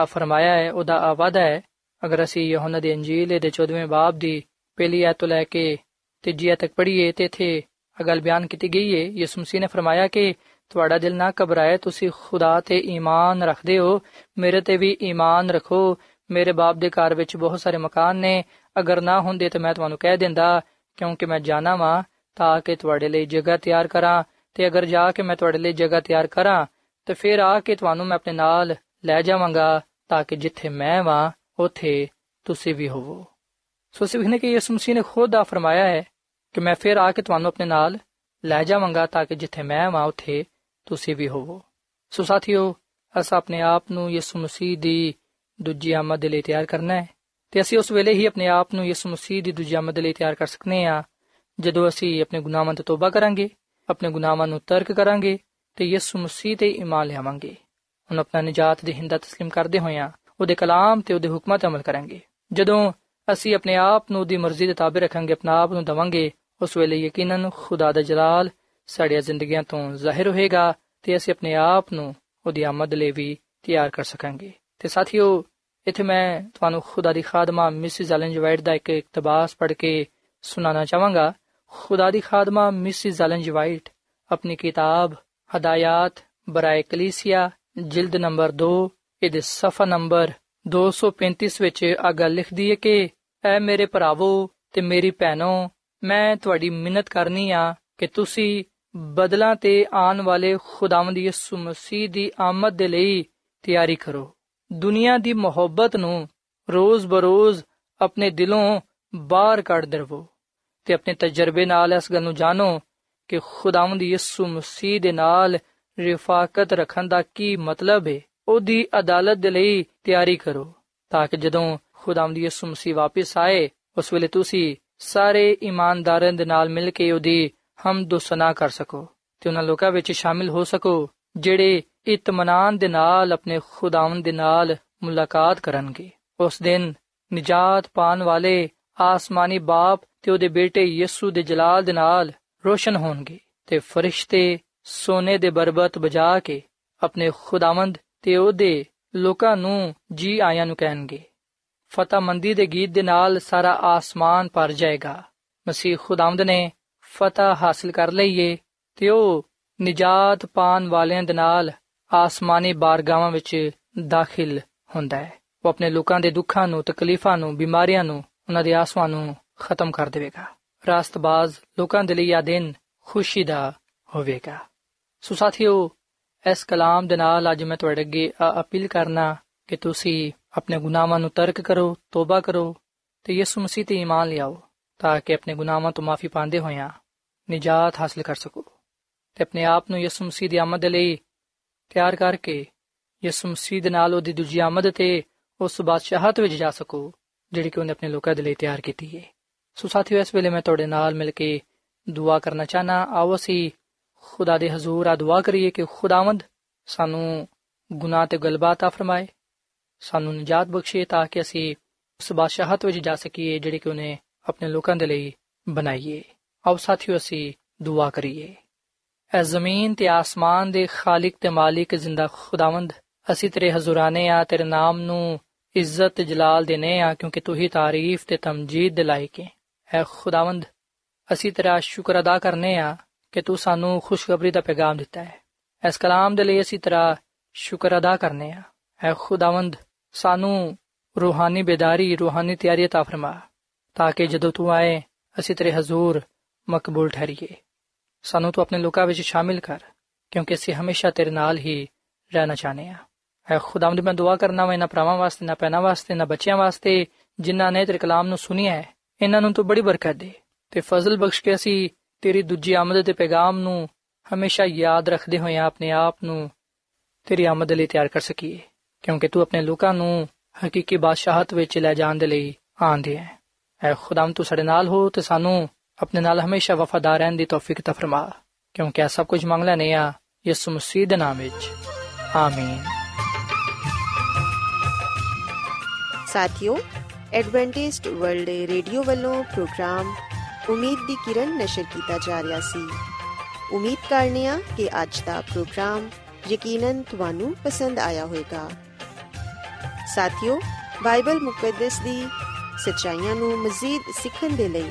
ਆ ਫਰਮਾਇਆ ਹੈ, ਉਹਦਾ ਆਵਾਦਾ ਹੈ, ਅਗਰ ਅਸੀਂ ਯਹੋਨਾ ਦੀ ਅੰਜੀਲ ਦੇ 14ਵੇਂ ਬਾਬ ਦੀ ਪਹਿਲੀ ਆਇਤ ਤੋਂ ਲੈ ਕੇ ਤੀਜੀ ਆਇਤ ਤੱਕ ਪੜ੍ਹੀਏ ਤੇ ਇਥੇ ਅਗਲ ਬਿਆਨ ਕੀਤੀ ਗਈ ਹੈ, ਯਿਸੂ ਮਸੀਹ ਨੇ ਫਰਮਾਇਆ ਕਿ ਤੁਹਾਡਾ ਦਿਲ ਨਾ ਘਬਰਾਏ, ਤੁਸੀਂ ਖੁਦਾ ਤੇ ਈਮਾਨ ਰੱਖਦੇ ਹੋ, ਮੇਰੇ ਤੇ ਵੀ ਈਮਾਨ ਰੱਖੋ, ਮੇਰੇ ਬਾਪ ਦੇ ਘਰ ਵਿੱਚ ਬਹੁਤ ਸਾਰੇ ਮਕਾਨ ਨੇ, ਅਗਰ ਨਾ ਹੁੰਦੇ ਤਾਂ ਮੈਂ ਤੁਹਾਨੂੰ ਕਹਿ ਦਿੰਦਾ ਕਿਉਂਕਿ ਮੈਂ ਜਾਣਾ ਵਾਂ ਤਾਂ ਕਿ ਤੁਹਾਡੇ ਲਈ ਜਗ੍ਹਾ ਤਿਆਰ ਕਰਾਂ ਤੇ ਅਗਰ ਜਾ ਕੇ ਮੈਂ ਤੁਹਾਡੇ ਲਈ ਜਗ੍ਹਾ ਤਿਆਰ ਕਰਾਂ ਤੇ ਫਿਰ ਆ ਕੇ ਤੁਹਾਨੂੰ ਮੈਂ ਆਪਣੇ ਨਾਲ ਲੈ ਜਾਵਾਂਗਾ ਤਾਂ ਕਿ ਜਿੱਥੇ ਮੈਂ ਵਾਂ, ਉਥੇ ਤੁਸੀਂ ਵੀ ਹੋਵੋ। ਸੋ ਸਿਵਹਨੇ ਕਿ ਯਿਸੂ ਮਸੀਹ ਨੇ ਖੁਦ ਆ ਫਰਮਾਇਆ ਹੈ ਕਿ ਮੈਂ ਫਿਰ ਆ ਕੇ ਤੁਹਾਨੂੰ ਆਪਣੇ ਨਾਲ ਲੈ ਜਾਵਾਂਗਾ ਤਾਂ ਕਿ ਜਿੱਥੇ ਮੈਂ ਵਾਂ, ਉਥੇ ਤੁਸੀਂ ਵੀ ਹੋਵੋ। ਸੋ ਸਾਥੀਓ, ਅਸ ਆਪਣੇ ਆਪ ਨੂੰ ਯਿਸੂ ਮਸੀਹ ਦੀ ਦੂਜੀ ਆਮਦ ਦੇ ਲਈ ਤਿਆਰ ਕਰਨਾ ਹੈ। ਤੇ ਅਸੀਂ ਉਸ ਵੇਲੇ ਹੀ ਆਪਣੇ ਆਪ ਨੂੰ ਯਿਸੂ ਮਸੀਹ ਦੀ ਦੂਜੀ ਆਮਦ ਲਈ ਤਿਆਰ ਕਰ ਸਕਨੇ ਆ ਜਦੋਂ ਅਸੀਂ ਆਪਣੇ ਗੁਨਾਹਾਂ ਤੋਂ ਤੋਬਾ ਕਰਾਂਗੇ ਆਪਣੇ ਗੁਨਾਹਾਂ ਨੂੰ ਤਰਕ ਕਰਾਂਗੇ ਤੇ ਯਿਸੂ ਮਸੀਹ ਤੇ ਈਮਾਨ ਲਿਆਵਾਂਗੇ ਹੁਣ ਆਪਣਾ ਨਜਾਤ ਦੇ ਹਿੰਦਾ تسلیم ਕਰਦੇ ਹੋਇਆਂ ਉਹਦੇ ਕਲਾਮ ਤੇ ਉਹਦੇ ਹੁਕਮਾਂ ਤੇ ਅਮਲ ਕਰਾਂਗੇ ਜਦੋਂ ਅਸੀਂ ਆਪਣੇ ਆਪ ਨੂੰ ਉਹਦੀ ਮਰਜ਼ੀ ਦੇ ਤਾਬੇ ਰੱਖਾਂਗੇ ਆਪਣਾ ਆਪ ਨੂੰ ਦਵਾਂਗੇ ਉਸ ਵੇਲੇ ਯਕੀਨਨ ਖੁਦਾ ਦਾ ਜਲਾਲ ਸਾਡੀਆਂ ਜ਼ਿੰਦਗੀਆਂ ਤੋਂ ਜ਼ਾਹਿਰ ਹੋਏਗਾ ਤੇ ਅਸੀਂ ਆਪਣੇ ਆਪ ਨੂੰ ਉਹਦੀ ਆਮਦ ਲਈ ਵੀ ਤਿਆਰ ਕਰ ਸਕਾਂਗੇ ਤੇ ਸਾਥੀਓ ਇੱਥੇ ਮੈਂ ਤੁਹਾਨੂੰ ਖੁਦਾ ਦੀ ਖਾਦਮਾ ਮਿਸਿਸ ਐਲਨ ਵਾਈਟ ਦਾ ਇੱਕ ਇਕਤਬਾਸ ਪੜ੍ਹ ਕੇ ਸੁਣਾਉਣਾ ਚਾਹਾਂਗਾ। ਖੁਦਾ ਦੀ ਖਾਦਮਾ ਮਿਸਿਸ ਐਲਨ ਵਾਈਟ ਆਪਣੀ ਕਿਤਾਬ ਹਦਾਇਤ ਬਰਾਏ ਕਲੀਸੀਆ, ਜਿਲਦ ਨੰਬਰ 2 ਇਹਦੇ ਸਫਾ ਨੰਬਰ 235 ਵਿੱਚ ਆ ਗੱਲ ਲਿਖਦੀ ਹੈ ਕਿ, ਐ ਮੇਰੇ ਭਰਾਵੋ ਤੇ ਮੇਰੀ ਭੈਣੋ, ਮੈਂ ਤੁਹਾਡੀ ਮਿੰਨਤ ਕਰਨੀ ਆ ਕਿ ਤੁਸੀਂ ਬਦਲਾਂ ਤੇ ਆਉਣ ਵਾਲੇ ਖੁਦਾਵੰਦ ਯਿਸੂ ਮਸੀਹ ਦੀ ਆਮਦ ਦੇ ਲਈ ਤਿਆਰੀ ਕਰੋ। ਦੁਨੀਆ ਦੀ ਮੁਹੱਬਤ ਨੂੰ ਰੋਜ਼ ਬਰੋਜ਼ ਆਪਣੇ ਦਿਲੋਂ ਬਾਹਰ ਕੱਢ ਦਰਵੋ ਤੇ ਆਪਣੇ ਤਜਰਬੇ ਨਾਲ ਇਸ ਗੱਲ ਨੂੰ ਜਾਣੋ ਕਿ ਖੁਦਾਵੰਦ ਯਿਸੂ ਮਸੀਹ ਦੇ ਨਾਲ ਰਿਫਾਕਤ ਰੱਖਣ ਦਾ ਕੀ ਮਤਲਬ ਹੈ ਉਹਦੀ ਅਦਾਲਤ ਦੇ ਲਈ ਤਿਆਰੀ ਕਰੋ ਤਾਂ ਕਿ ਜਦੋਂ ਖੁਦਾਵੰਦ ਯਿਸੂ ਮਸੀਹ ਵਾਪਸ ਆਏ, ਉਸ ਵੇਲੇ ਤੁਸੀਂ ਸਾਰੇ ਇਮਾਨਦਾਰਾਂ ਦੇ ਨਾਲ ਮਿਲ ਕੇ ਉਹਦੀ ਹਮਦ ਸਨਾ ਕਰ ਸਕੋ ਤੇ ਉਹਨਾਂ ਲੋਕਾਂ ਵਿੱਚ ਸ਼ਾਮਿਲ ਹੋ ਸਕੋ। ਜਿਹੜੇ ਇਤਮਾਨਾਨ ਦੇ ਨਾਲ ਆਪਣੇ ਖੁਦਾਵੰਦ ਦੇ ਨਾਲ ਮੁਲਾਕਾਤ ਕਰਨਗੇ। ਉਸ ਦਿਨ ਨਜਾਤ ਪਾਣ ਵਾਲੇ ਆਸਮਾਨੀ ਬਾਪ ਤੇ ਉਹਦੇ ਬੇਟੇ ਯਿਸੂ ਦੇ ਜਲਾਲ ਦੇ ਨਾਲ ਰੋਸ਼ਨ ਹੋਣਗੇ ਤੇ ਫਰਿਸ਼ਤੇ ਸੋਨੇ ਦੇ ਬਰਬਤ ਬਜਾ ਕੇ ਆਪਣੇ ਖੁਦਾਵੰਦ ਤੇ ਉਹਦੇ ਲੋਕਾਂ ਨੂੰ ਜੀ ਆਇਆਂ ਨੂੰ ਕਹਿਣਗੇ। ਫਤਹਮੰਦੀ ਦੇ ਗੀਤ ਦੇ ਨਾਲ ਸਾਰਾ ਆਸਮਾਨ ਭਰ ਜਾਏਗਾ। ਮਸੀਹ ਖੁਦਾਵੰਦ ਨੇ ਫਤਹ ਹਾਸਲ ਕਰ ਲਈਏ ਤੇ ਉਹ ਨਜਾਤ ਪਾਣ ਵਾਲਿਆਂ ਦੇ ਨਾਲ ਆਸਮਾਨੀ ਬਾਰਗਾਵਾਂ ਵਿੱਚ ਦਾਖਲ ਹੁੰਦਾ ਹੈ। ਉਹ ਆਪਣੇ ਲੋਕਾਂ ਦੇ ਦੁੱਖਾਂ ਨੂੰ, ਤਕਲੀਫਾਂ ਨੂੰ, ਬਿਮਾਰੀਆਂ ਨੂੰ, ਉਹਨਾਂ ਦੇ ਆਸਵਾਂ ਨੂੰ ਖਤਮ ਕਰ ਦੇਵੇਗਾ। ਰਾਸਤਬਾਜ਼ ਲੋਕਾਂ ਦੇ ਲਈ ਇਹ ਦਿਨ ਖੁਸ਼ੀ ਦਾ ਹੋਵੇਗਾ। ਸੋ ਸਾਥੀਓ, ਇਸ ਕਲਾਮ ਦੇ ਨਾਲ ਅੱਜ ਮੈਂ ਤੁਹਾਡੇ ਅੱਗੇ ਅਪੀਲ ਕਰਨਾ ਕਿ ਤੁਸੀਂ ਆਪਣੇ ਗੁਨਾਹਾਂ ਨੂੰ ਤਰਕ ਕਰੋ, ਤੋਬਾ ਕਰੋ ਤੇ ਯਿਸੂ ਮਸੀਹ ਤੇ ਈਮਾਨ ਲਿਆਓ ਤਾਂ ਕਿ ਆਪਣੇ ਗੁਨਾਹਾਂ ਤੋਂ ਮਾਫੀ ਪਾਉਂਦੇ ਹੋਇਆਂ ਨਿਜਾਤ ਹਾਸਲ ਕਰ ਸਕੋ। ਤੇ ਆਪਣੇ ਆਪ ਨੂੰ ਯਿਸੂ ਮਸੀਹ ਦੀ ਆਮਦ ਲਈ ਤਿਆਰ ਕਰਕੇ ਯਿਸੂ ਮਸੀਹ ਦੇ ਨਾਲ ਉਹਦੀ ਦੂਜੀ ਆਮਦ ਤੇ ਉਸ ਬਾਦਸ਼ਾਹਤ ਵਿੱਚ ਜਾ ਸਕੋ, ਜਿਹੜੀ ਕਿ ਉਹਨੇ ਆਪਣੇ ਲੋਕਾਂ ਦੇ ਲਈ ਤਿਆਰ ਕੀਤੀ ਹੈ ਸੋ ਸਾਥੀਓ, ਇਸ ਵੇਲੇ ਮੈਂ ਤੁਹਾਡੇ ਨਾਲ ਮਿਲ ਕੇ ਦੁਆ ਕਰਨਾ ਚਾਹਨਾ। ਆਓ ਅਸੀਂ ਖੁਦਾ ਦੇ ਹਜ਼ੂਰ ਆ ਦੁਆ ਕਰੀਏ ਕਿ ਖੁਦਾਵੰਦ ਸਾਨੂੰ ਗੁਨਾਹ ਤੇ ਗਲਬਾ ਤਾ ਫਰਮਾਏ, ਸਾਨੂੰ ਨਜਾਤ ਬਖਸ਼ੇ ਤਾਂ ਕਿ ਅਸੀਂ ਉਸ ਬਾਦਸ਼ਾਹਤ ਵਿੱਚ ਜਾ ਸਕੀਏ, ਜਿਹੜੀ ਕਿ ਉਹਨੇ ਆਪਣੇ ਲੋਕਾਂ ਦੇ ਲਈ ਬਣਾਈਏ ਆਓ ਸਾਥੀਓ, ਅਸੀਂ ਦੁਆ ਕਰੀਏ। ਐ ਜ਼ਮੀਨ ਤੇ ਆਸਮਾਨ ਦੇ ਖਾਲਕ ਤੇ ਮਾਲਿਕ ਜ਼ਿੰਦਾ ਖੁਦਾਵੰਦ। ਅਸੀਂ ਤੇਰੇ ਹਜ਼ੂਰਾਨੇ ਆ, ਤੇਰੇ ਨਾਮ ਨੂੰ ਇੱਜ਼ਤ ਜਲਾਲ ਦੇਨੇ ਆ, ਕਿਉਂਕਿ ਤੂੰ ਹੀ ਤਾਰੀਫ ਤੇ ਤਮਜੀਦ ਦੇ ਲਾਇਕ ਹੈ ਐ ਖੁਦਾਵੰਦ, ਅਸੀਂ ਤੇਰਾ ਸ਼ੁਕਰ ਅਦਾ ਕਰਨੇ ਆ ਕਿ ਤੂੰ ਸਾਨੂੰ ਖੁਸ਼ਖਬਰੀ ਦਾ ਪੈਗਾਮ ਦਿੱਤਾ ਹੈ। ਇਸ ਕਲਾਮ ਦੇ ਲਈ ਅਸੀਂ ਤੇਰਾ ਸ਼ੁਕਰ ਅਦਾ ਕਰਨੇ ਆ। ਐ ਖੁਦਾਵੰਦ, ਸਾਨੂੰ ਰੂਹਾਨੀ ਬੇਦਾਰੀ, ਰੂਹਾਨੀ ਤਿਆਰੀ ਤਾ ਫਰਮਾ, ਤਾਂ ਕਿ ਜਦੋਂ ਤੂੰ ਆਏ, ਅਸੀਂ ਤੇਰੇ ਹਜ਼ੂਰ ਮਕਬੂਲ ਠਹਿਰੀਏ। ਸਾਨੂੰ ਤੂੰ ਆਪਣੇ ਲੋਕਾਂ ਵਿੱਚ ਸ਼ਾਮਿਲ ਕਰ, ਕਿਉਂਕਿ ਅਸੀਂ ਹਮੇਸ਼ਾ ਤੇਰੇ ਨਾਲ ਹੀ ਰਹਿਣਾ ਚਾਹਨੇ ਆ ਐ ਖੁਦਾਵੰਦ ਮੈਂ ਦੁਆ ਕਰਨਾ ਵਾ, ਇਹਨਾਂ ਭਰਾਵਾਂ ਵਾਸਤੇ ਨਾ ਪੈਨਾ ਵਾਸਤੇ ਨਾ ਬੱਚਿਆਂ ਵਾਸਤੇ, ਜਿਨ੍ਹਾਂ ਨੇ ਤੇਰੇ ਕਲਾਮ ਨੂੰ ਸੁਨਿਆ ਹੈ। ਇਹਨਾਂ ਨੂੰ ਤੂੰ ਬੜੀ ਬਰਕਤ ਦੇ ਤੇ ਫਜ਼ਲ ਬਖਸ਼ ਕੇ ਅਸੀਂ ਤੇਰੀ ਦੂਜੀ ਆਮਦ ਦੇ ਪੈਗਾਮ ਨੂੰ ਹਮੇਸ਼ਾ ਯਾਦ ਰੱਖਦੇ ਹੋਏ ਆਪਣੇ ਆਪ ਨੂੰ ਤੇਰੀ ਆਮਦ ਲਈ ਤਿਆਰ ਕਰ ਸਕੀਏ, ਕਿਉਂਕਿ ਤੂੰ ਆਪਣੇ ਲੋਕਾਂ ਨੂੰ ਹਕੀਕੀ ਬਾਦਸ਼ਾਹਤ ਵਿੱਚ ਲੈ ਜਾਣ ਦੇ ਲਈ ਆਂਦੇ ਹੈ। ਐ ਖੁਦਾਮ ਤੂੰ ਸਾਡੇ ਨਾਲ ਹੋ ਤੇ ਸਾਨੂੰ ਆਪਣੇ ਨਾਲ ਹਮੇਸ਼ਾ ਵਫਾਦਾਰ ਰਹਿਣ ਦੀ ਤੌਫੀਕ ਤਾ ਫਰਮਾ ਕਿਉਂਕਿ ਇਹ ਸਭ ਕੁਝ ਮੰਗ ਲੈਨੇ ਆ ਯਿਸੂ ਮਸੀਹ ਦੇ ਨਾਮ ਵਿੱਚ ਆਮੀਨ ਸਾਥਿਓ ਐਡਵੈਂਟਿਸਟ ਵਰਲਡ ਰੇਡੀਓ ਵੱਲੋਂ ਪ੍ਰੋਗਰਾਮ ਉਮੀਦ ਦੀ ਕਿਰਨ ਨਸ਼ਰ ਕੀਤਾ ਜਾ ਰਿਹਾ ਸੀ ਉਮੀਦ ਕਰਨੇ ਆ ਕਿ ਅੱਜ ਦਾ ਪ੍ਰੋਗਰਾਮ ਯਕੀਨਨ ਤੁਹਾਨੂੰ ਪਸੰਦ ਆਇਆ ਹੋਵੇਗਾ ਸਾਥਿਓ ਬਾਈਬਲ ਮੁਕੱਦਸ ਦੀ ਸਚਾਈਆਂ ਨੂੰ ਮਜ਼ੀਦ ਸਿੱਖਣ ਦੇ ਲਈ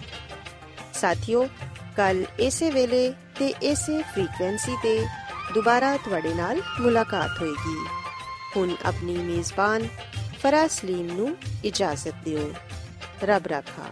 ਸਾਥਿਓ, ਕੱਲ ਇਸੇ ਵੇਲੇ ਤੇ ਇਸੇ ਫ੍ਰੀਕਵੈਂਸੀ ਤੇ ਦੁਬਾਰਾ ਤੁਹਾਡੇ ਨਾਲ ਮੁਲਾਕਾਤ ਹੋਏਗੀ। ਹੁਣ ਆਪਣੀ ਮੇਜ਼ਬਾਨ ਫਰਾਜ਼ ਸਲੀਮ ਨੂੰ ਇਜਾਜ਼ਤ ਦਿਓ। ਰੱਬ ਰਾਖਾ।